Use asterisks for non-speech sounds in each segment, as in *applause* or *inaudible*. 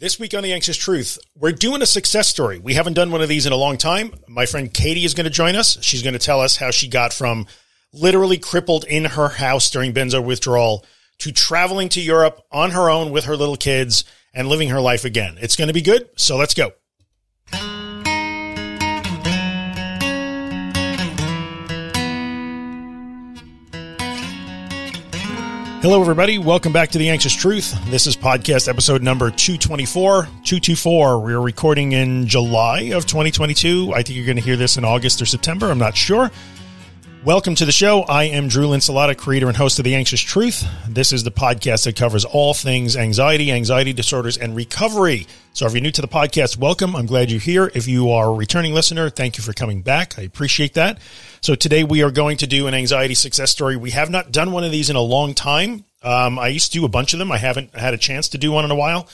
This week on The Anxious Truth, we're doing a success story. We haven't done one of these in a long time. My friend Katie is going to join us. She's going to tell us how she got from literally crippled in her house during benzo withdrawal to traveling to Europe on her own with her little kids and living her life again. It's going to be good. So let's go. Hello, everybody. Welcome back to The Anxious Truth. This is podcast episode number 224. 224. We're recording in July of 2022. I think you're going to hear this in August or September. I'm not sure. Welcome to the show. I am Drew Linsalata, creator and host of The Anxious Truth. This is the podcast that covers all things anxiety, anxiety disorders, and recovery. So if you're new to the podcast, welcome. I'm glad you're here. If you are a returning listener, thank you for coming back. I appreciate that. So today we are going to do an anxiety success story. We have not done one of these in a long time. Um, I used to do a bunch of them. I haven't had a chance to do one in a while.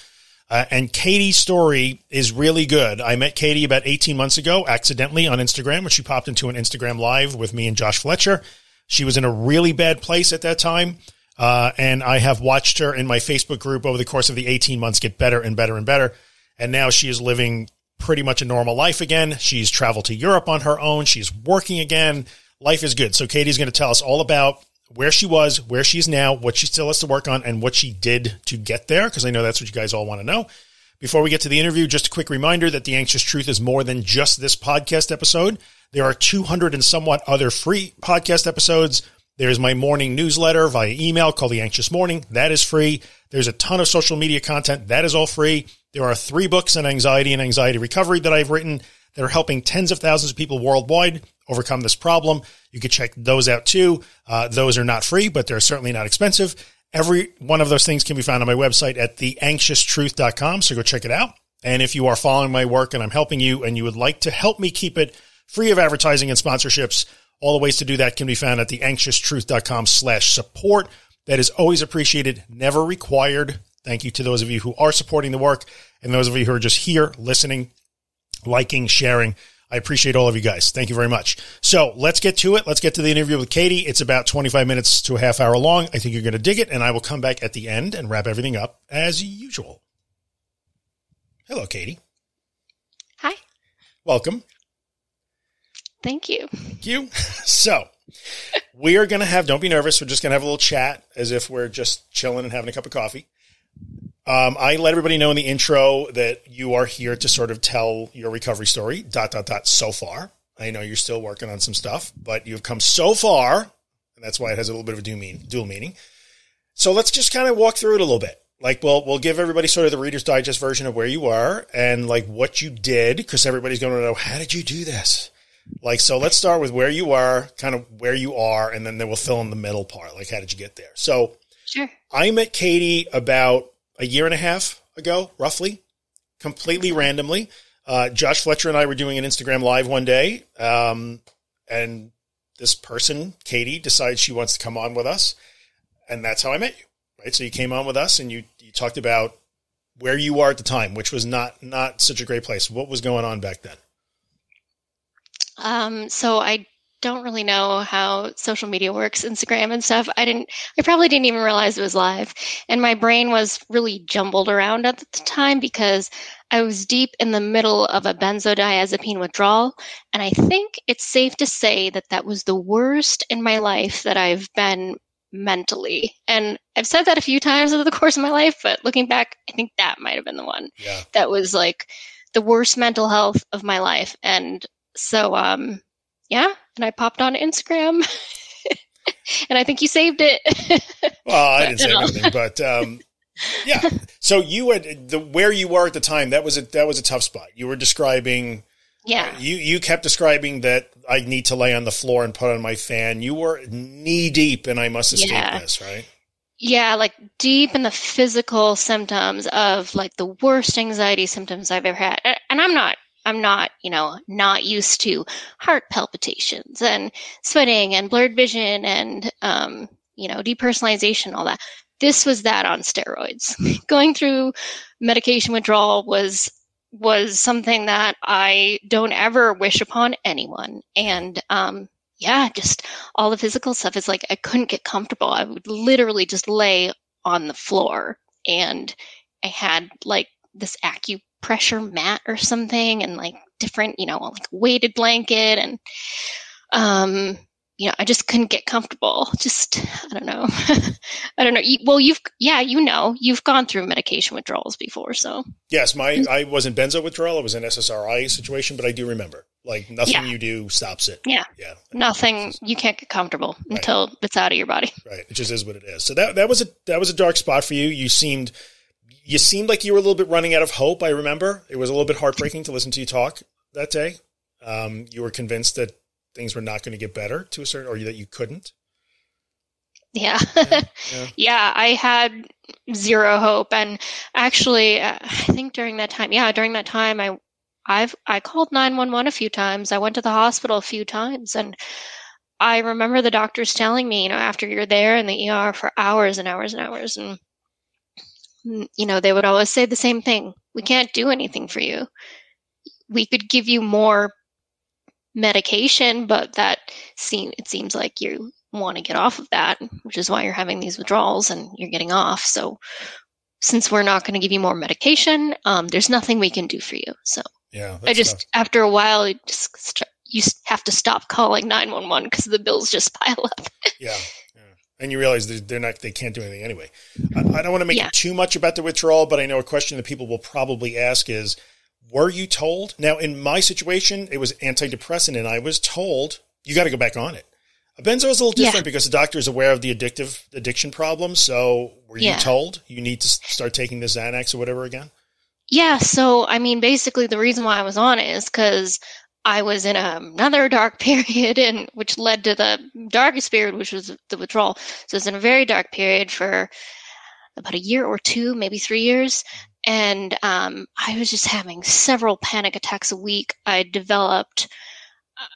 Uh, and Katie's story is really good. I met Katie about 18 months ago accidentally on Instagram when she popped into an Instagram live with me and Josh Fletcher. She was in a really bad place at that time. Uh, and I have watched her in my Facebook group over the course of the 18 months get better and better and better. And now she is living pretty much a normal life again. She's traveled to Europe on her own. She's working again. Life is good. So Katie's going to tell us all about where she was, where she is now, what she still has to work on, and what she did to get there, because I know that's what you guys all want to know. Before we get to the interview, just a quick reminder that The Anxious Truth is more than just this podcast episode. There are 200 and somewhat other free podcast episodes. There's my morning newsletter via email called The Anxious Morning. That is free. There's a ton of social media content. That is all free. There are three books on anxiety and anxiety recovery that I've written that are helping tens of thousands of people worldwide overcome this problem. You can check those out too. Uh, those are not free, but they're certainly not expensive. Every one of those things can be found on my website at theanxioustruth.com. So go check it out. And if you are following my work and I'm helping you and you would like to help me keep it free of advertising and sponsorships, all the ways to do that can be found at theanxioustruth.com slash support. That is always appreciated, never required. Thank you to those of you who are supporting the work and those of you who are just here listening, liking, sharing. I appreciate all of you guys. Thank you very much. So let's get to it. Let's get to the interview with Katie. It's about 25 minutes to a half hour long. I think you're going to dig it, and I will come back at the end and wrap everything up as usual. Hello, Katie. Hi. Welcome. Thank you. Thank you. So we are going to have, don't be nervous. We're just going to have a little chat as if we're just chilling and having a cup of coffee. Um, I let everybody know in the intro that you are here to sort of tell your recovery story, dot, dot, dot, so far. I know you're still working on some stuff, but you've come so far, and that's why it has a little bit of a dual, mean, dual meaning. So let's just kind of walk through it a little bit. Like, we'll, we'll give everybody sort of the Reader's Digest version of where you are and like what you did, because everybody's going to know, how did you do this? Like, so let's start with where you are, kind of where you are, and then, then we'll fill in the middle part. Like, how did you get there? So, Sure. I met Katie about a year and a half ago, roughly, completely randomly. Uh, Josh Fletcher and I were doing an Instagram live one day, um, and this person, Katie, decides she wants to come on with us, and that's how I met you. Right, so you came on with us, and you you talked about where you are at the time, which was not not such a great place. What was going on back then? Um, so I don't really know how social media works, Instagram and stuff. I didn't, I probably didn't even realize it was live. And my brain was really jumbled around at the time because I was deep in the middle of a benzodiazepine withdrawal. And I think it's safe to say that that was the worst in my life that I've been mentally. And I've said that a few times over the course of my life, but looking back, I think that might have been the one Yeah. that was like the worst mental health of my life. And so, um, yeah, and I popped on Instagram, *laughs* and I think you saved it. *laughs* Well, I didn't *laughs* say anything, but um, yeah. So you had the where you were at the time. That was a that was a tough spot. You were describing. yeah, You you kept describing that I need to lay on the floor and put on my fan. You were knee deep, and I must escape Yeah. this, right? yeah, like deep in the physical symptoms of like the worst anxiety symptoms I've ever had. And I'm not, I'm not, you know, not used to heart palpitations and sweating and blurred vision and, um, you know, depersonalization, all that. This was that on steroids. *laughs* Going through medication withdrawal was was something that I don't ever wish upon anyone. And um, yeah, just all the physical stuff is like I couldn't get comfortable. I would literally just lay on the floor and I had like this acupressure mat or something and like different, you know, like weighted blanket and um you know, I just couldn't get comfortable. Just, I don't know. *laughs* I don't know. Well, you've, yeah, you know, you've gone through medication withdrawals before, so. Yes, my, I wasn't benzo withdrawal. It was an SSRI situation, but I do remember. Like nothing yeah. you do stops it. Yeah. Yeah. Nothing, you can't get comfortable right. until it's out of your body. Right. It just is what it is. So that, that was a, that was a dark spot for you. You seemed, you seemed like you were a little bit running out of hope. I remember it was a little bit heartbreaking to listen to you talk that day. Um, you were convinced that things were not going to get better to a certain, or that you couldn't? Yeah. yeah. yeah. *laughs* yeah. I had zero hope. And actually, uh, I think during that time, yeah, during that time, I, I've, I called 911 a few times. I went to the hospital a few times and I remember the doctors telling me, you know, after you're there in the ER for hours and hours and hours and, you know, they would always say the same thing. We can't do anything for you. We could give you more medication, but that seem it seems like you want to get off of that, which is why you're having these withdrawals and you're getting off. So since we're not going to give you more medication, um, there's nothing we can do for you. So yeah, I just tough. after a while, you just you have to stop calling 911 because the bills just pile up. yeah. And you realize they're not, they can't do anything anyway. I, I don't want to make yeah. too much about the withdrawal, but I know a question that people will probably ask is, were you told? Now, in my situation, it was antidepressant, and I was told you got to go back on it. A benzo is a little different yeah. because the doctor is aware of the addictive addiction problem. So, were yeah. you told you need to start taking the Xanax or whatever again? Yeah. So, I mean, basically, the reason why I was on it is because I was in another dark *laughs* period, and which led to the darkest period, which was the withdrawal. So, it's in a very dark period for about a year or two, maybe three years and um, I was just having several panic attacks a week. I developed uh,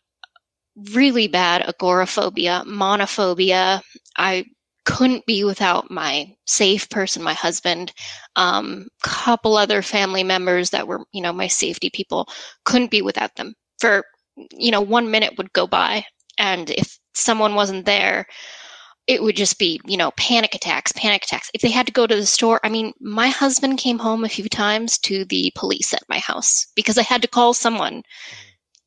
really bad agoraphobia, monophobia. I couldn't be without my safe person, my husband. Um, couple other family members that were, you know, my safety people. Couldn't be without them. For you know, one minute would go by, and if someone wasn't there, it would just be, you know, panic attacks, panic attacks. If they had to go to the store, I mean, my husband came home a few times to the police at my house because I had to call someone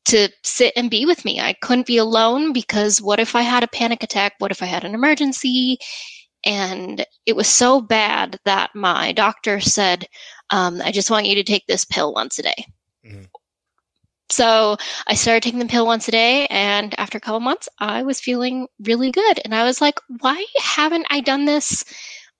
to sit and be with me. I couldn't be alone because what if I had a panic attack? What if I had an emergency? And it was so bad that my doctor said, um, I just want you to take this pill once a day. Mm-hmm. So I started taking the pill once a day, and after a couple months, I was feeling really good. And I was like, why haven't I done this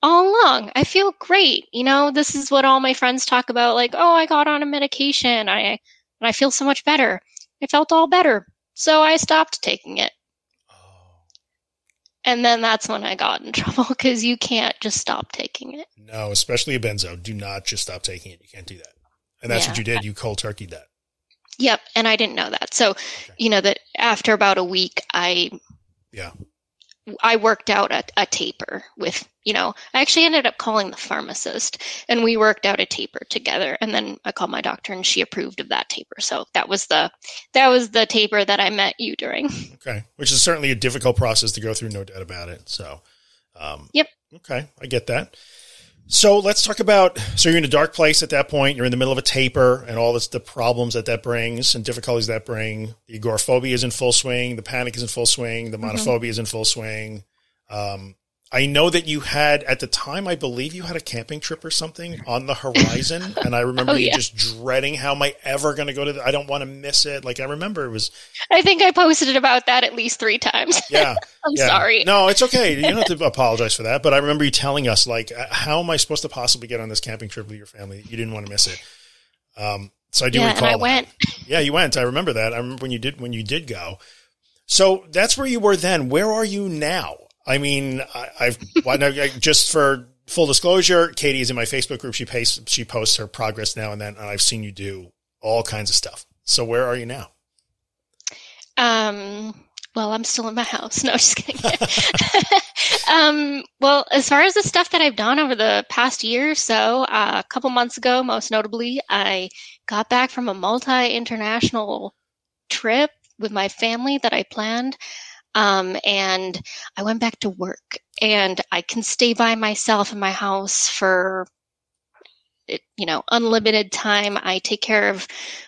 all along? I feel great. You know, this is what all my friends talk about like, oh, I got on a medication. I and I feel so much better. I felt all better. So I stopped taking it. Oh. And then that's when I got in *laughs* trouble because you can't just stop taking it. No, especially a benzo. Do not just stop taking it. You can't do that. And that's yeah. what you did. You cold turkeyed that. Yep, and I didn't know that. So, okay. you know that after about a week, I yeah, I worked out a, a, taper with you know I actually ended up calling the pharmacist, and we worked out a taper together. And then I called my doctor, and she approved of that taper. So that was the that was the taper that I met you during. *laughs* Okay, which is certainly a difficult process to go through, no doubt about it. So, um, yep. Okay, I get that. So let's talk about. So you're in a dark place at that point. You're in the middle of a taper, and all this, the problems that that brings and difficulties that bring. The agoraphobia is in full swing. The panic is in full swing. The mm-hmm. monophobia mm-hmm. is in full swing. Um, I know that you had at the time, I believe you had a camping trip or something on the horizon, and I remember oh, yeah. you just dreading how am I ever going to go to? The, I don't want to miss it. Like I remember it was. I think I posted about that at least three times. Yeah, *laughs* I'm yeah. sorry. No, it's okay. You don't have to *laughs* apologize for that. But I remember you telling us like, uh, how am I supposed to possibly get on this camping trip with your family? You didn't want to miss it. Um, so I do yeah, recall. And I that. went. Yeah, you went. I remember that. I remember when you did when you did go. So that's where you were then. Where are you now? I mean, I, no, just for full disclosure, Katie is in my Facebook group. She posts she posts her progress now and then, and I've seen you do all kinds of stuff. So where are you now? Um. Well, I'm still in my house. *laughs* No, just kidding. *laughs* um, well, as far as the stuff that I've done over the past year or so, uh, a couple months ago, most notably, I got back from a multi international trip with my family that I planned. Um, and I went back to work and I can stay by myself in my house for it, you know, unlimited time. I take care of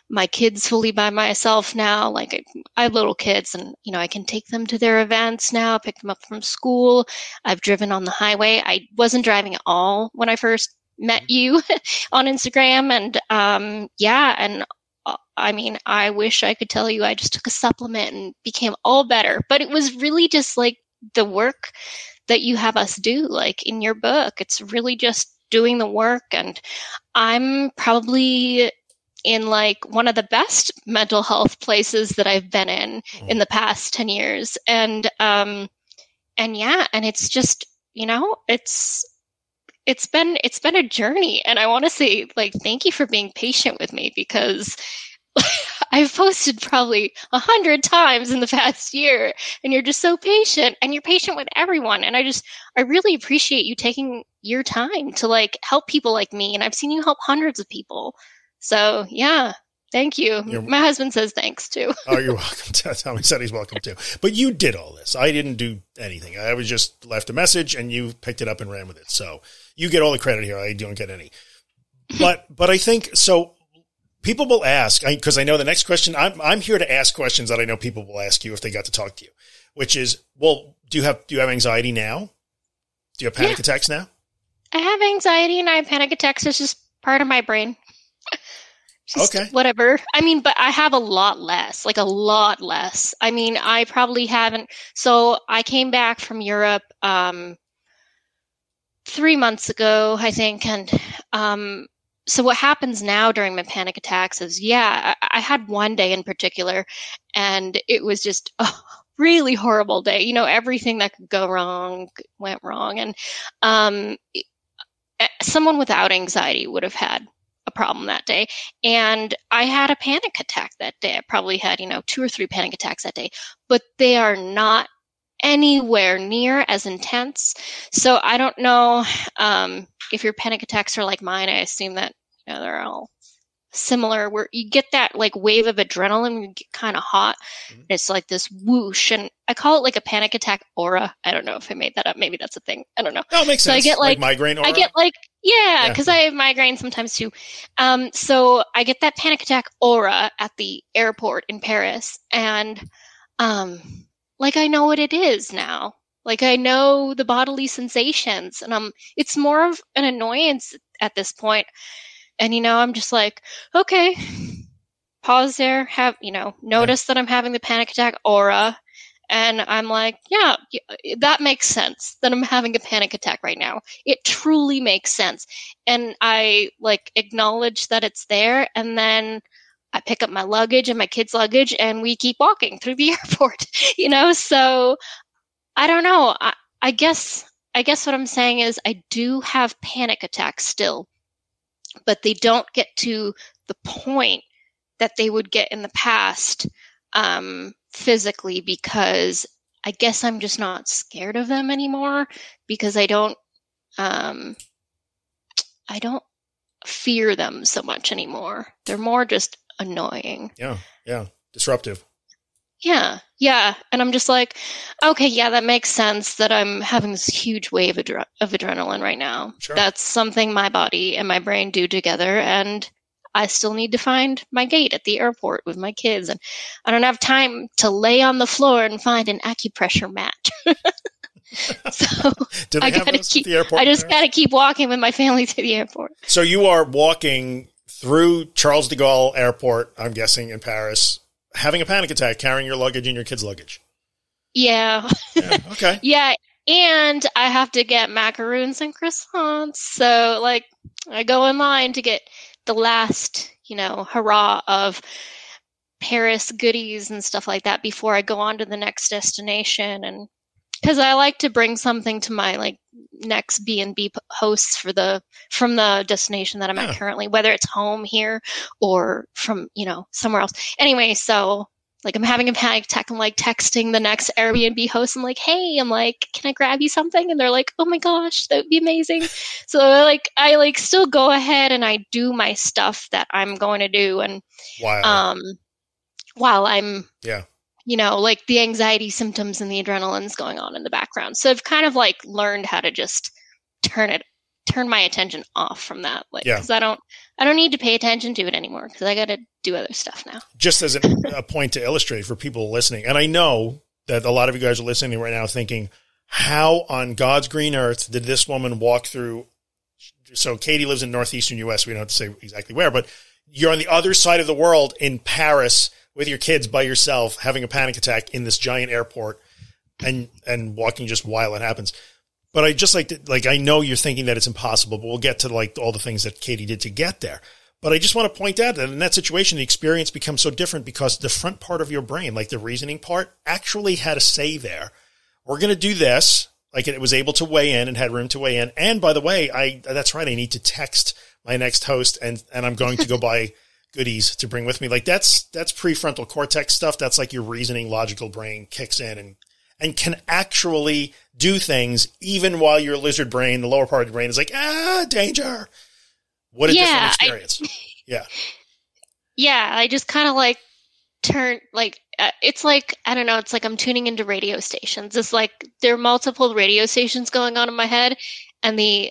my kids fully by myself now. Like I, I have little kids and, you know, I can take them to their events now, pick them up from school. I've driven on the highway. I wasn't driving at all when I first met mm-hmm. you *laughs* on Instagram. And, um, yeah. And I mean, I wish I could tell you I just took a supplement and became all better, but it was really just like the work that you have us do, like in your book. It's really just doing the work. And I'm probably in like one of the best mental health places that I've been in mm. in the past 10 years. And, um, and yeah, and it's just, you know, it's, it's been, it's been a journey. And I want to say like, thank you for being patient with me because *laughs* I've posted probably a hundred times in the *laughs* past year, and you're just so patient, and you're patient with everyone. And I just, I really appreciate you taking your time to like help people like me. And I've seen you help hundreds of people. So yeah, thank you. You're, My husband says thanks too. *laughs* oh, you're welcome. Tommy said he's welcome too. But you did all this. I didn't do anything. I was just left a message, and you picked it up and ran with it. So you get all the credit here. I don't get any. But but I think so people will ask because I, I, know the next question. I'm I'm here to ask questions that I know people will ask you if they got to talk to you, which is, well, do you have do you have anxiety now? Do you have panic yeah. attacks now? I have anxiety and I have panic attacks. It's just part of my brain. *laughs* okay. Whatever. I mean, but I have a lot less, like a lot less. I mean, I probably haven't. So I came back from Europe um, three months ago, I think, and um, so what happens now during my panic attacks is yeah I, I, had one day in particular and it was just *laughs* a really horrible day. You know everything that could go wrong went wrong. And um, someone without anxiety would have had a problem that day. And i had a panic attack that day. I probably had you know two or three panic attacks that day. But they are not anywhere near as intense. So I don't know um, if your panic attacks are like mine. I assume that you know, they're all similar where you get that like wave of adrenaline you get kind of hot mm-hmm. it's like this whoosh and i call it like a panic attack aura i don't know if i made that up maybe that's a thing i don't know no it makes so sense i get like, like migraine aura? i get like yeah because yeah. i have migraine sometimes too um so i get that panic attack aura at the airport in paris and um like I know what it is now. Like I know the bodily sensations and I'm it's more of an annoyance at this point. And you know, I'm just like, okay, pause there, have, you know, notice that I'm having the panic attack aura and I'm like, yeah, that makes sense that I'm having a panic attack right now. It truly makes sense. And I like acknowledge that it's there and then I pick up my luggage and my kids' luggage and we keep walking through the *laughs* airport, you know? So I don't know. I, I guess I guess what I'm saying is I do have panic attacks still, but they don't get to the point that they would get in the past um, physically because I guess I'm just not scared of them anymore because I don't um, I don't fear them so much anymore. They're more just annoying. Yeah, yeah, disruptive. Yeah, yeah, and I'm just like, okay, yeah, that makes sense that I'm having this huge wave of, adre- of adrenaline right now. Sure. That's something my body and my brain do together, and I still need to find my gate at the airport with my kids, and I don't have time to lay on the floor and find an acupressure mat. *laughs* so I gotta keep. I just gotta keep walking with my family to the airport. So you are walking through Charles de Gaulle Airport, I'm guessing in Paris, having a panic attack, carrying your luggage and your kids' luggage. Yeah. yeah. Okay. *laughs* yeah. And I have to get macaroons and croissants. So, like, I go in line to get the last, you know, hurrah of Paris goodies and stuff like that before I go on to the next destination. And because I like to bring something to my like next B and B hosts for the from the destination that I'm yeah. at currently, whether it's home here or from you know somewhere else. Anyway, so like I'm having a panic attack. I'm like texting the next Airbnb host. I'm like, hey, I'm like, can I grab you something? And they're like, oh my gosh, that would be amazing. *laughs* so like I like still go ahead and I do my stuff that I'm going to do and wow. um while I'm yeah you know, like the anxiety symptoms and the adrenaline's going on in the background. So I've kind of like learned how to just turn it turn my attention off from that. Like, Yeah. because I don't, I don't need to pay attention to it anymore because I got to do other stuff now. just as a, a point to illustrate for people listening, and I know that a lot of you guys are listening right now thinking, how on God's green earth did this woman walk through? So Katie lives in northeastern U.S. We don't have to say exactly where, but you're on the other side of the world in Paris with your kids by yourself, having a panic attack in this giant airport, and and walking just while it happens. But I just like to, like I know you're thinking that it's impossible, but we'll get to like all the things that Katie did to get there. But I just want to point out that in that situation, the experience becomes so different because the front part of your brain, like the reasoning part, actually had a say there. We're going to do this. Like it was able to weigh in and had room to weigh in. And by the way, I, that's right. I need to text my next host and, and I'm going to go *laughs* buy goodies to bring with me. Like that's, that's prefrontal cortex stuff. That's like your reasoning logical brain kicks in and, and can actually do things even while your lizard brain, the lower part of the brain is like, ah, danger. What a Yeah, different I- experience. *laughs* yeah. Yeah, I just kind of like turn like uh, it's like I don't know. It's like I'm tuning into radio stations. It's like there are multiple radio stations going on in my head, and the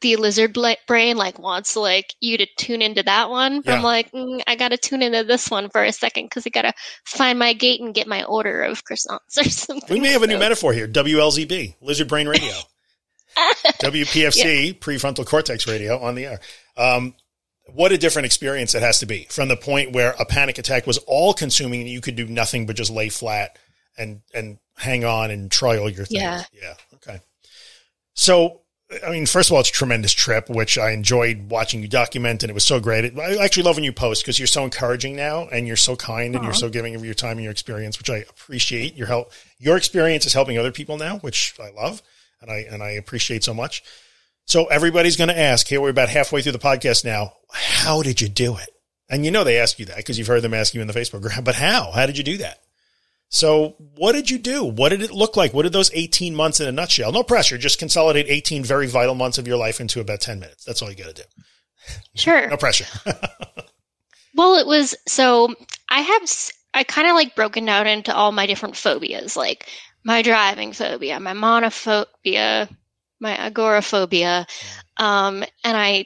the lizard brain like wants like you to tune into that one. But I'm like, mm, I gotta tune into this one for a second because I gotta find my gate and get my order of croissants or *laughs* something. We may have a new metaphor here. WLZB, Lizard Brain Radio. *laughs* WPFC, prefrontal cortex radio on the air. Um, what a different experience it has to be from the point where a panic attack was all consuming and you could do nothing but just lay flat and, and hang on and try all your things. Yeah. Yeah. Okay. So, I mean, first of all, it's a tremendous trip, which I enjoyed watching you document, and it was so great. I actually love when you post because you're so encouraging now, and you're so kind, and you're so giving of your time and your experience, which I appreciate. Your help, your experience is helping other people now, which I love, and I and I appreciate so much. So everybody's going to ask. Here we're about halfway through the podcast now. How did you do it? And you know they ask you that because you've heard them ask you in the Facebook group. But how? How did you do that? So what did you do? What did it look like? What did those 18 months in a nutshell? No pressure. Just consolidate 18 very vital months of your life into about 10 minutes. That's all you got to do. Sure. No pressure. *laughs* Well, it was so I have I kind of like broken down into all my different phobias, like my driving phobia, my monophobia, my agoraphobia, um, and I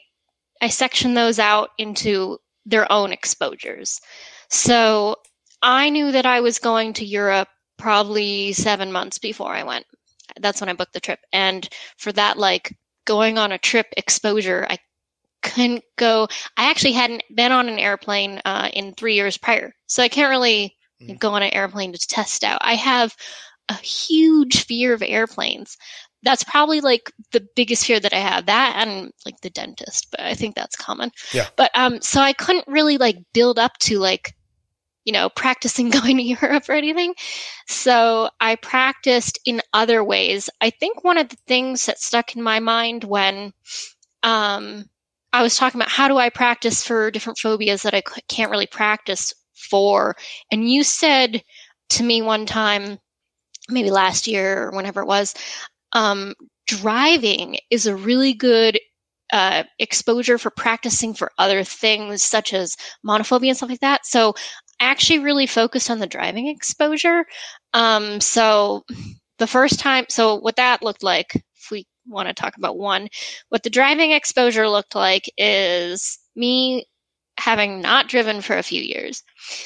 I section those out into their own exposures. So I knew that I was going to Europe probably seven months before I went. That's when I booked the trip, and for that, like going on a trip exposure, I couldn't go I actually hadn't been on an airplane uh, in three years prior, so I can't really Mhm. go on an airplane to test out. I have a huge fear of airplanes. That's probably like the biggest fear that I have. That and like the dentist, but I think that's common. Yeah. But um, so I couldn't really like build up to like, you know, practicing *laughs* going to Europe or anything. So I practiced in other ways. I think one of the things that stuck in my mind when um, I was talking about how do I practice for different phobias that I can't really practice for. And you said to me one time, maybe last year or whenever it was, um, driving is a really good uh, exposure for practicing for other things such as monophobia and stuff like that. So actually really focused on the driving exposure. Um, so the first time, so what that looked like, if we want to talk about one, what the driving exposure looked like is me having not driven for a few years.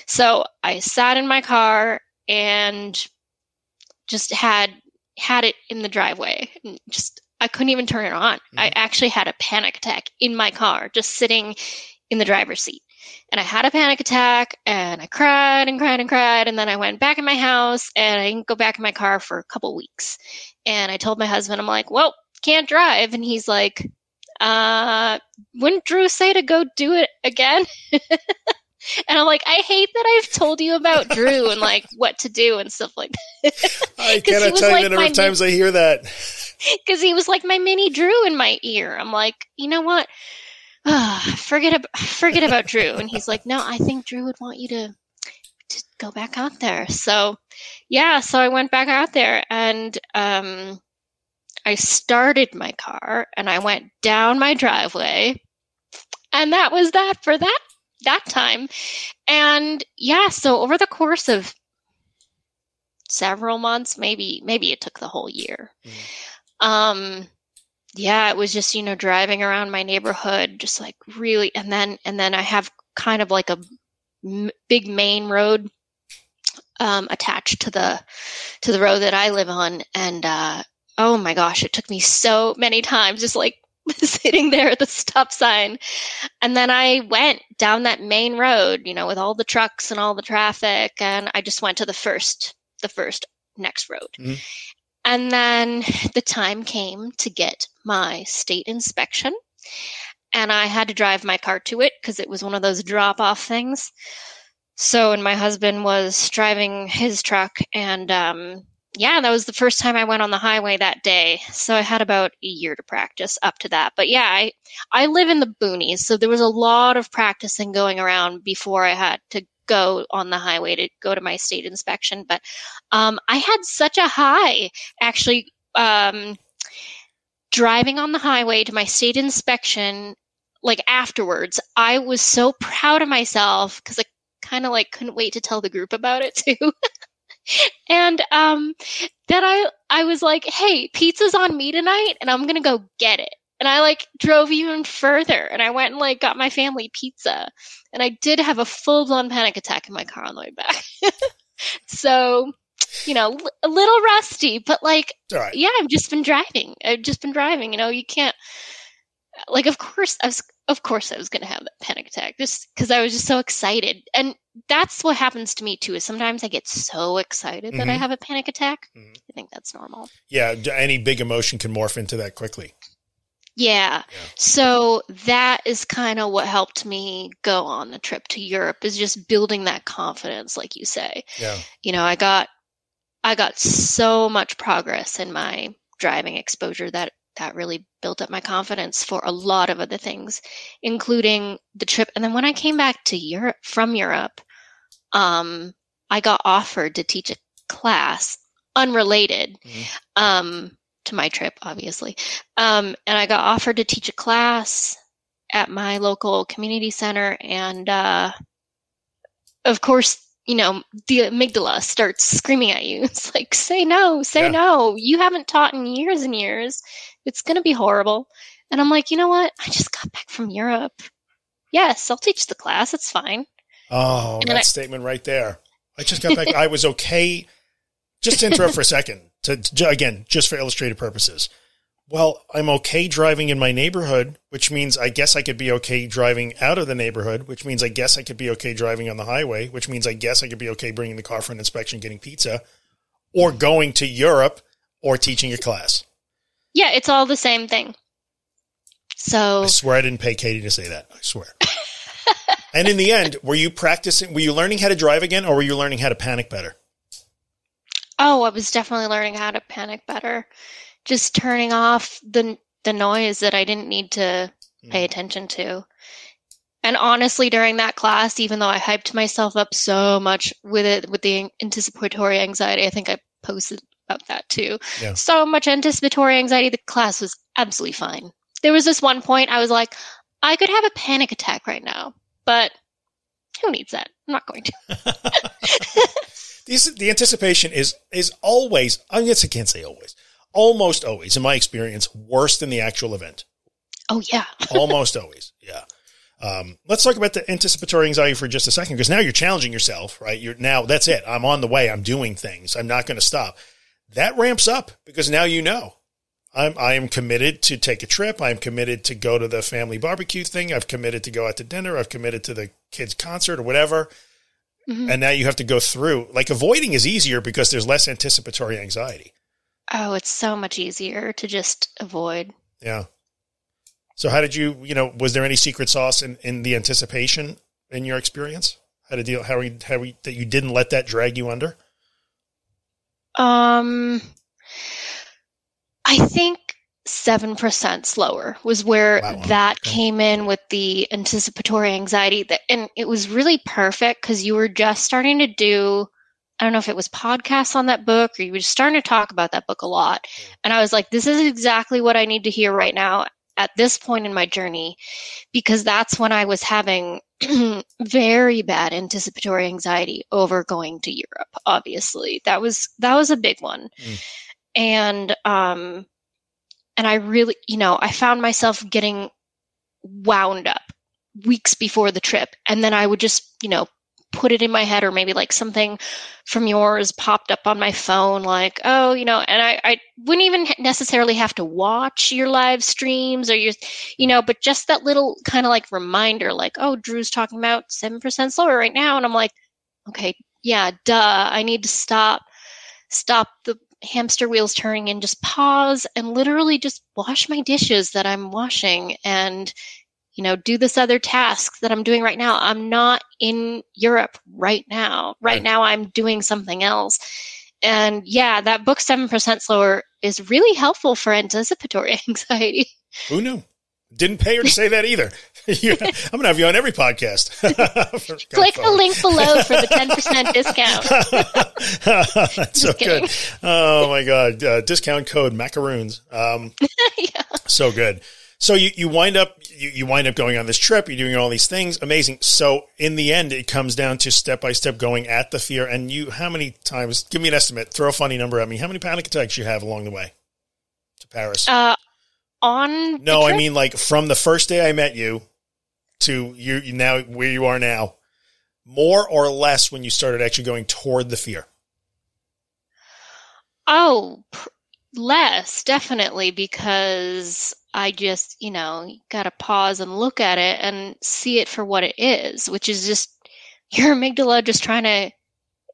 So I sat in my car and just had had it in the driveway and just I couldn't even turn it on. I actually had a panic attack in my car just sitting in the driver's seat. And I had a panic attack and I cried and cried and cried and then I went back in my house and I didn't go back in my car for a couple weeks. And I told my husband I'm like, "Well, can't drive." And he's like, uh, wouldn't Drew say to go do it again? *laughs* and I'm like, I hate that I've told you about Drew and like what to do and stuff like that. *laughs* I cannot tell you like the number of times I hear that. *laughs* Because he was like my mini Drew in my ear. I'm like, you know what? Ah, forget about forget about Drew. And he's like, no, I think Drew would want you to to go back out there. So yeah, so I went back out there and um I started my car and I went down my driveway. And that was that for that that time. And yeah, so over the course of several months, maybe maybe it took the whole year. Um yeah, it was just, you know, driving around my neighborhood, just like really, and then, and then I have kind of like a m- big main road um, attached to the to the road that I live on, and uh, oh my gosh, it took me so many times just like *laughs* sitting there at the stop sign, and then I went down that main road, you know, with all the trucks and all the traffic, and I just went to the first the first next road. Mm-hmm. And then the time came to get my state inspection. And I had to drive my car to it because it was one of those drop off things. So, and my husband was driving his truck, and um, yeah, that was the first time I went on the highway that day. So I had about a year to practice up to that. But yeah, I I live in the boonies, so there was a lot of practicing going around before I had to go on the highway to go to my state inspection. But um, I had such a high actually um, driving on the highway to my state inspection. Like afterwards, I was so proud of myself because I kind of like couldn't wait to tell the group about it *laughs* too. and um, then I I was like, hey, pizza's on me tonight, and I'm gonna go get it. And I like drove even further, and I went and like got my family pizza, and I did have a full blown panic attack in my car on the way back. *laughs* so you know, a little rusty, but like, right. yeah, I've just been driving. I've just been driving. You know, you can't, like, of course, I was, of course, I was going to have that panic attack just because I was just so excited. And that's what happens to me too. Is sometimes I get so excited mm-hmm. that I mm-hmm. have a panic attack. Mm-hmm. I think that's normal. Yeah, any big emotion can morph into that quickly. Yeah. yeah. So that is kind of what helped me go on the trip to Europe is just building that confidence like you say. Yeah. You know, I got I got so much progress in my driving exposure that that really built up my confidence for a lot of other things, including the trip. And then when I came back to Europe from Europe, um, I got offered to teach a class unrelated mm-hmm. um, to my trip, obviously. Um, and I got offered to teach a class at my local community center. And uh, of course, you know, the amygdala starts screaming at you. *laughs* It's like, say no, say yeah. no. You haven't taught in years and years. It's going to be horrible. And I'm like, you know what? I just got back from Europe. Yes, I'll teach the class. It's fine. Oh, and that I- statement right there. I just *laughs* got back. I was okay. Just to interrupt for a second, to, to, again, just for illustrative purposes. Well, I'm okay driving in my neighborhood, which means I guess I could be okay driving out of the neighborhood, which means I guess I could be okay driving on the highway, which means I guess I could be okay bringing the car for an inspection, getting pizza, or going to Europe or teaching a class. Yeah, it's all the same thing. So I swear I didn't pay Katie to say that. I swear. *laughs* and in the end, were you practicing? Were you learning how to drive again, or were you learning how to panic better? Oh, I was definitely learning how to panic better just turning off the the noise that I didn't need to pay mm. attention to. And honestly, during that class, even though I hyped myself up so much with it, with the anticipatory anxiety, I think I posted about that too. Yeah. So much anticipatory anxiety, the class was absolutely fine. There was this one point I was like, I could have a panic attack right now, but who needs that? I'm not going to. *laughs* *laughs* the anticipation is is always. I guess I can't say always almost always, in my experience, worse than the actual event. Oh, yeah. *laughs* almost always. Yeah. Um, let's talk about the anticipatory anxiety for just a second, because now you're challenging yourself, right? You're now, that's it. I'm on the way. I'm doing things. I'm not going to stop. That ramps up because now you know. I'm, I am committed to take a trip. I'm committed to go to the family barbecue thing. I've committed to go out to dinner. I've committed to the kids' concert or whatever. Mm-hmm. And now you have to go through. Like avoiding is easier because there's less anticipatory anxiety. Oh, it's so much easier to just avoid. Yeah. So how did you, you know, was there any secret sauce in, in the anticipation in your experience? How to deal, how we, how we, that you didn't let that drag you under? Um, I think 7% slower was where wow. that okay. came in with the anticipatory anxiety that, and it was really perfect because you were just starting to do I don't know if it was podcasts on that book or you were starting to talk about that book a lot. And I was like, this is exactly what I need to hear right now at this point in my journey, because that's when I was having *clears throat* very bad anticipatory anxiety over going to Europe. Obviously, that was that was a big one, mm. and um, and I really, you know, I found myself getting wound up weeks before the trip. And then I would just, you know, put it in my head or maybe like something from yours popped up on my phone like oh you know and I, I wouldn't even necessarily have to watch your live streams or your you know but just that little kind of like reminder like oh drew's talking about 7% slower right now and i'm like okay yeah duh i need to stop stop the hamster wheels turning and just pause and literally just wash my dishes that i'm washing and you know, do this other task that I'm doing right now. I'm not in Europe right now. Right, right. now, I'm doing something else. And yeah, that book, 7% Slower, is really helpful for anticipatory *laughs* anxiety. Who knew? Didn't pay her to say that either. *laughs* *laughs* I'm going to have you on every podcast. Click the link below for the 10% discount. That's so kidding. good. Oh my God. Uh, discount code macaroons. Um, yeah. So good. So you, you wind up you, you wind up going on this trip. You're doing all these things, amazing. So in the end, it comes down to step by step going at the fear. And you, how many times? Give me an estimate. Throw a funny number at me. How many panic attacks you have along the way to Paris? Uh, on no, I mean like from the first day I met you to you, you now where you are now. More or less when you started actually going toward the fear. Oh, less definitely because I just, you know, got to pause and look at it and see it for what it is, which is just *laughs* your amygdala just trying to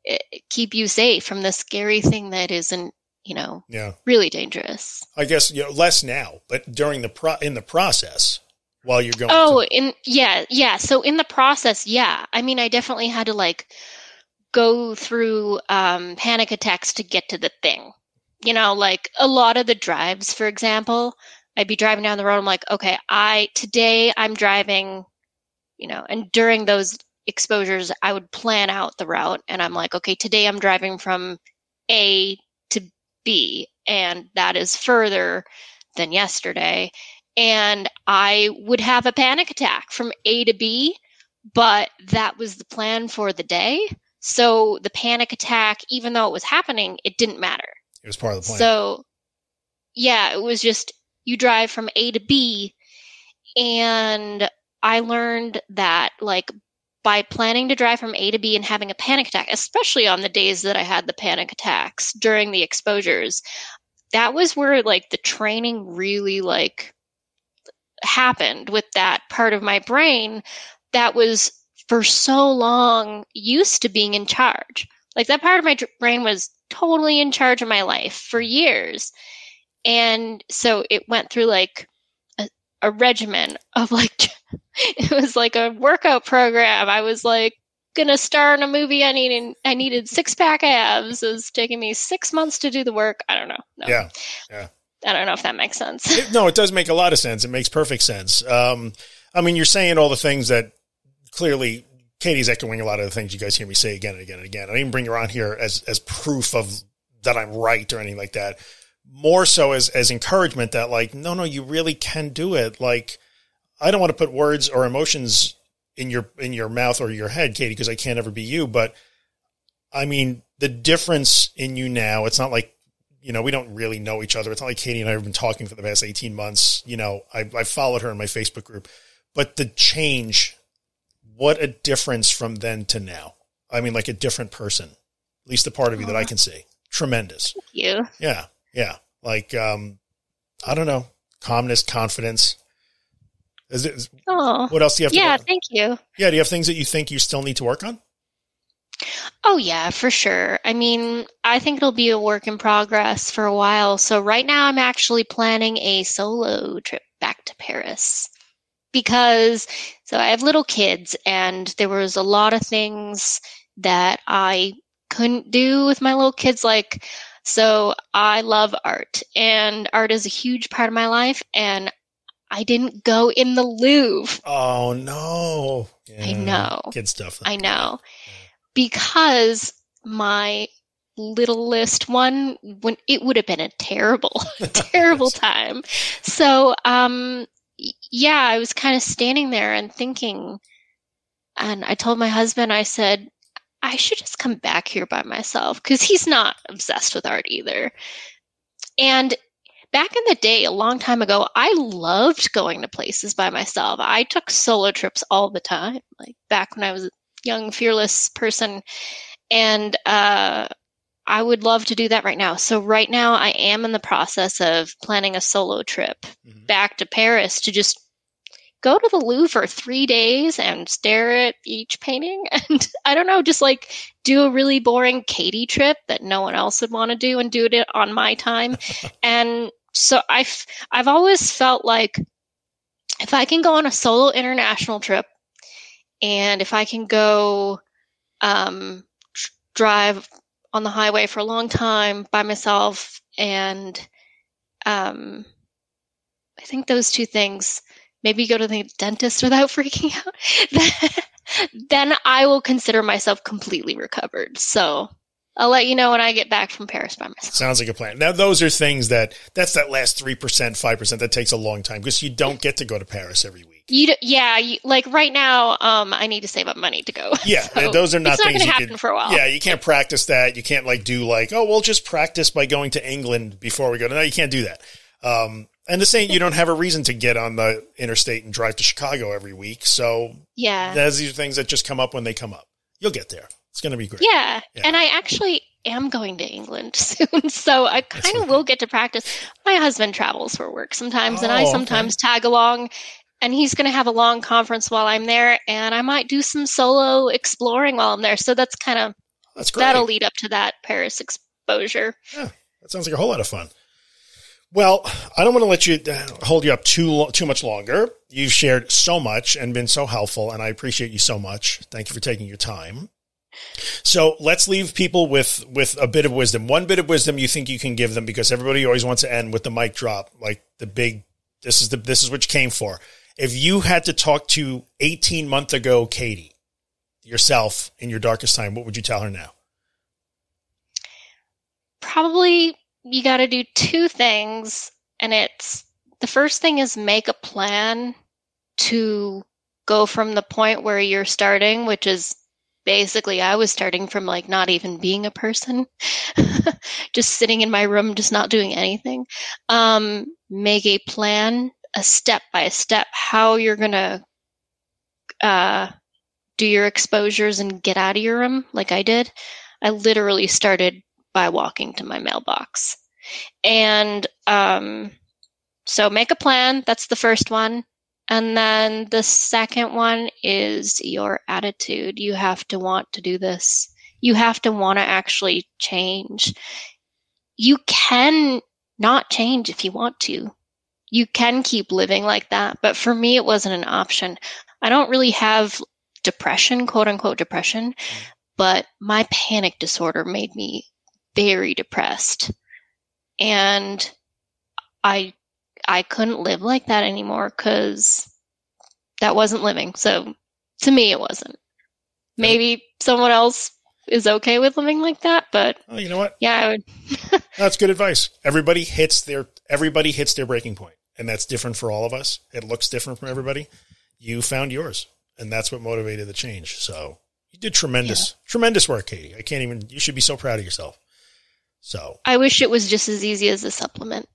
eh, keep you safe from the scary thing that isn't, you know, yeah. really dangerous. I guess you know less now, but during the pro in the process while you're going. Oh, to- in yeah, yeah. So in the process, yeah. I mean, I definitely had to like go through um, panic attacks to get to the thing. You know, like a lot of the drives, for example, I'd be driving down the road. I'm like, okay, I today I'm driving, you know, and during those exposures, I would plan out the route, and I'm like, okay, today I'm driving from A to B, and that is further than yesterday. And I would have a panic attack from A to B, but that was the plan for the day. So the panic attack, even though it was happening, it didn't matter. It was part of the plan. So, yeah, it was just you drive from A to B. And I learned that, like, by planning to drive from A to B and having a panic attack, especially on the days that I had the panic attacks during the exposures, that was where, like, the training really, like, happened with that part of my brain that was for so long used to being in charge. Like, that part of my brain was totally in charge of my life for years. And so it went through like a, a regimen of like, *laughs* it was like a workout program. I was like, gonna star in a movie I needed I needed six pack abs. It was taking me six months to do the work. I don't know. No. Yeah. Yeah. I don't know if that makes sense. It, no, it does make a lot of sense. It makes perfect sense. Um, I mean, you're saying all the things that clearly Katie's echoing a lot of the things you guys hear me say again and again and again. I didn't bring her on here as as proof of that I'm right or anything like that more so as as encouragement that like no no you really can do it. Like i don't want to put words or emotions in your in your mouth or your head katie because i can't ever be you but i mean the difference in you now it's not like you know we don't really know each other. It's not like katie and i have been talking for the past 18 months you know i i followed her in my facebook group. But the change what a difference from then to now. I mean like a different person. At least the part of you that i can see. Tremendous. Thank you. Yeah yeah. Like, um, I don't know, calmness, confidence. Is it, oh, what else do you have? Yeah, thank you. Yeah, do you have things that you think you still need to work on? Oh yeah, for sure. I mean, I think it'll be a work in progress for a while. So right now, I'm actually planning a solo trip back to Paris because so I have little kids, and there was a lot of things that I couldn't do with my little kids, like so I love art, and art is a huge part of my life. And I didn't go in the Louvre. Oh no! Yeah. I know. Kid stuff. I know because my littlest one when it would have been a terrible *laughs* *laughs* terrible time so um yeah i was kind of standing there and thinking and i told my husband i said I should just come back here by myself because he's not obsessed with art either. And back in the day, a long time ago, I loved going to places by myself. I took solo trips all the time, like back when I was a young, fearless person. And uh, I would love to do that right now. So, right now, I am in the process of planning a solo trip mm-hmm. back to Paris to just go to the Louvre for three days and stare at each painting. *laughs* And I don't know, just like do a really boring Katie trip that no one else would want to do and do it on my time. *laughs* and so I've, I've always felt like if I can go on a solo international trip and if I can go um, drive on the highway for a long time by myself and um, I think those two things maybe go to the dentist without *laughs* freaking out, then I will consider myself completely recovered. So I'll let you know when I get back from Paris by myself. Sounds like a plan. Now, those are things that that's that last 3%, 5% that takes a long time because you don't get to go to Paris every week. You yeah, you, like right now, um, I need to save up money to go. *laughs* Yeah, so those are not it's things you happen can, for a while. Yeah, you can't practice that. You can't like do like, oh, we'll just practice by going to England before we go. No, you can't do that. Um, and the same, you don't have a reason to get on the interstate and drive to Chicago every week. So yeah, these are things that just come up when they come up. You'll get there. It's going to be great. Yeah. yeah. And I actually am going to England *laughs* soon. So I kind of will get to practice. My husband travels for work sometimes, oh, and I oh, sometimes okay. tag along. And he's going to have a long conference while I'm there, and I might do some solo exploring while I'm there. So that's kind of that's great. That'll lead up to that Paris exposure. Yeah, that sounds like a whole lot of fun. Well, I don't want to let you uh, hold you up too too much longer. You've shared so much and been so helpful, and I appreciate you so much. Thank you for taking your time. So let's leave people with with a bit of wisdom. One bit of wisdom you think you can give them because everybody always wants to end with the mic drop, like the big. This is the this is what you came for. If you had to talk to eighteen month ago Katie, yourself in your darkest time, what would you tell her now? Probably you got to do two things and it's the first thing is make a plan to go from the point where you're starting which is basically i was starting from like not even being a person. *laughs* Just sitting in my room just not doing anything. Um, make a plan a step by step how you're gonna uh, do your exposures and get out of your room like i did. I literally started by walking to my mailbox. And um, so make a plan. That's the first one. And then the second one is your attitude. You have to want to do this. You have to want to actually change. You can not change if you want to. You can keep living like that. But for me, it wasn't an option. I don't really have depression, quote unquote depression, but my panic disorder made me very depressed. And I I couldn't live like that anymore cuz that wasn't living. So to me it wasn't. Maybe someone else is okay with living like that, but oh, you know what? Yeah, I would. *laughs* that's good advice. Everybody hits their everybody hits their breaking point, and that's different for all of us. It looks different from everybody. You found yours, and that's what motivated the change. So you did tremendous, yeah. tremendous work, Katie. I can't even. You should be so proud of yourself. So I wish it was just as easy as a supplement.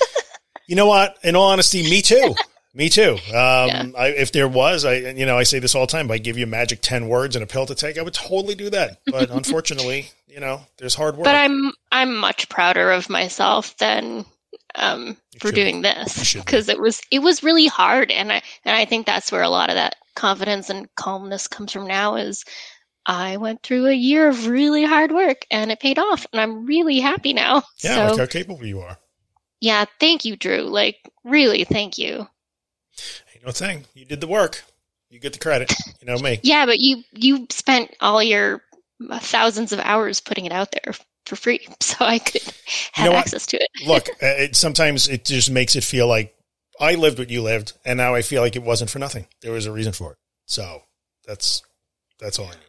*laughs* you know what? In all honesty, me too. *laughs* Me too. Um, yeah. I, if there was, I, you know, I say this all the time. But I give you a magic 10 words and a pill to take, I would totally do that. But *laughs* unfortunately, you know, there's hard work. But I'm, I'm much prouder of myself than, um, for doing this because it was, it was really hard. And I, and I think that's where a lot of that confidence and calmness comes from now is I went through a year of really hard work and it paid off and I'm really happy now. Yeah, so, look how capable you are. Yeah, thank you, Drew. Like, really, thank you. Ain't no thing. You did the work. You get the credit. You know me. *laughs* yeah, but you you spent all your uh, thousands of hours putting it out there for free, *laughs* so I could have you know access to it. *laughs* Look, uh, it, sometimes it just makes it feel like I lived what you lived, and now I feel like it wasn't for nothing. There was a reason for it. So that's that's all I need.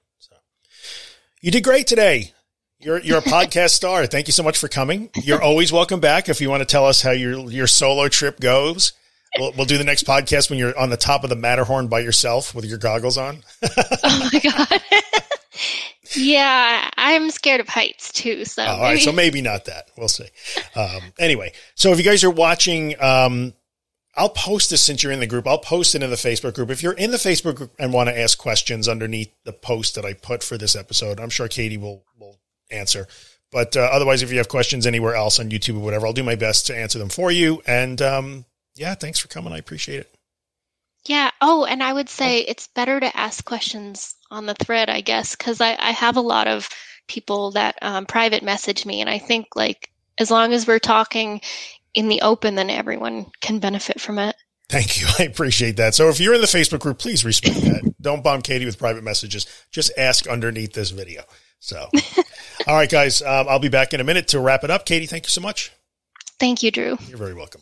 You did great today. You're you're a podcast *laughs* star. Thank you so much for coming. You're always welcome back. If you want to tell us how your your solo trip goes, we'll we'll do the next podcast when you're on the top of the Matterhorn by yourself with your goggles on. *laughs* oh my god. Yeah, I'm scared of heights too. So oh, all right, so maybe not that. We'll see. Um, anyway, so if you guys are watching, um, I'll post this since you're in the group. I'll post it in the Facebook group. If you're in the Facebook group and want to ask questions underneath the post that I put for this episode, I'm sure Katie will will answer. But uh, otherwise, if you have questions anywhere else on YouTube or whatever, I'll do my best to answer them for you. And um, yeah, thanks for coming. I appreciate it. Yeah. Oh, and I would say it's better to ask questions on the thread, I guess, because I, I have a lot of people that um, private message me. And I think, like, as long as we're talking in the open, then everyone can benefit from it. Thank you. *laughs* I appreciate that. So if you're in the Facebook group, please respect that. *laughs* Don't bomb Katie with private messages. Just ask underneath this video. So, *laughs* all right, guys, um, I'll be back in a minute to wrap it up. Katie, thank you so much. Thank you, Drew. You're very welcome.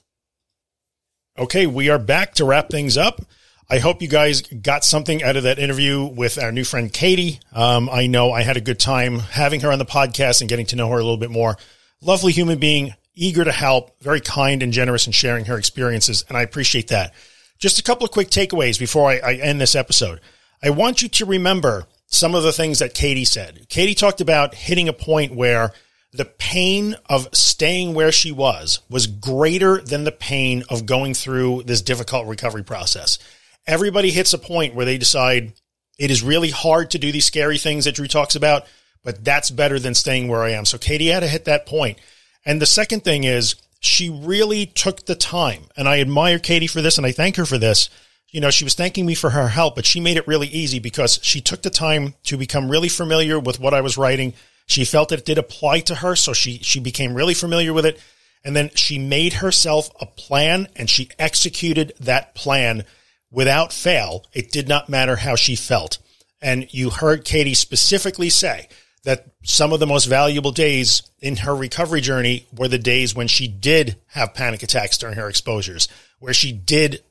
Okay, we are back to wrap things up. I hope you guys got something out of that interview with our new friend Katie. Um, I know I had a good time having her on the podcast and getting to know her a little bit more. Lovely human being, eager to help, very kind and generous in sharing her experiences, and I appreciate that. Just a couple of quick takeaways before I, I end this episode. I want you to remember some of the things that Katie said. Katie talked about hitting a point where the pain of staying where she was was greater than the pain of going through this difficult recovery process. Everybody hits a point where they decide it is really hard to do these scary things that Drew talks about, but that's better than staying where I am. So Katie had to hit that point. And the second thing is she really took the time and I admire Katie for this and I thank her for this you know, she was thanking me for her help, but she made it really easy because she took the time to become really familiar with what I was writing. She felt it did apply to her, so she she became really familiar with it. And then she made herself a plan and she executed that plan without fail. It did not matter how she felt. And you heard Katie specifically say that some of the most valuable days in her recovery journey were the days when she did have panic attacks during her exposures, where she did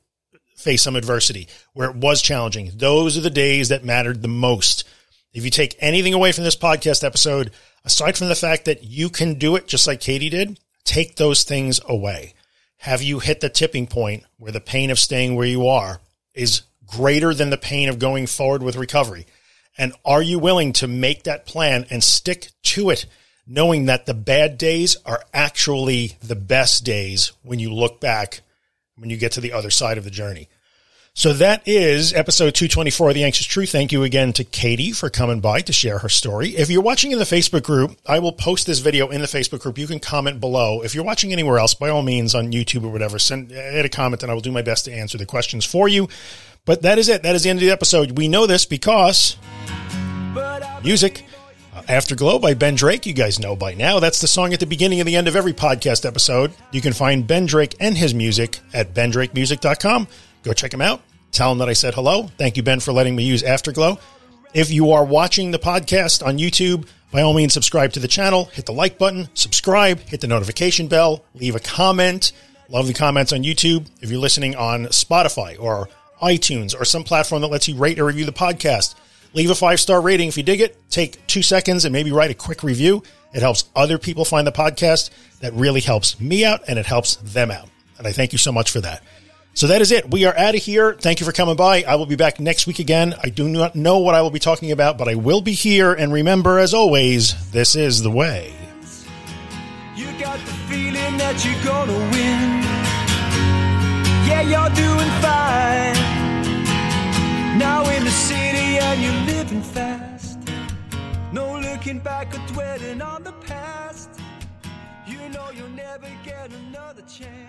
face some adversity, where it was challenging. Those are the days that mattered the most. If you take anything away from this podcast episode, aside from the fact that you can do it just like Katie did, take those things away. Have you hit the tipping point where the pain of staying where you are is greater than the pain of going forward with recovery? And are you willing to make that plan and stick to it, knowing that the bad days are actually the best days when you look back, when you get to the other side of the journey? So that is episode 224 of The Anxious Truth. Thank you again to Katie for coming by to share her story. If you're watching in the Facebook group, I will post this video in the Facebook group. You can comment below. If you're watching anywhere else, by all means on YouTube or whatever, send add a comment and I will do my best to answer the questions for you. But that is it. That is the end of the episode. We know this because music. Uh, Afterglow by Ben Drake, you guys know by now. That's the song at the beginning and the end of every podcast episode. You can find Ben Drake and his music at bendrakemusic.com. Go check him out. Tell him that I said hello. Thank you, Ben, for letting me use Afterglow. If you are watching the podcast on YouTube, by all means, subscribe to the channel, hit the like button, subscribe, hit the notification bell, leave a comment. Love the comments on YouTube. If you're listening on Spotify or iTunes or some platform that lets you rate or review the podcast, leave a five star rating if you dig it. Take two seconds and maybe write a quick review. It helps other people find the podcast. That really helps me out and it helps them out. And I thank you so much for that. So that is it. We are out of here. Thank you for coming by. I will be back next week again. I do not know what I will be talking about, but I will be here. And remember, as always, this is the way. You got the feeling that you're gonna win. Yeah, you're doing fine. Now in the city and you're living fast. No looking back or dwelling on the past. You know you'll never get another chance.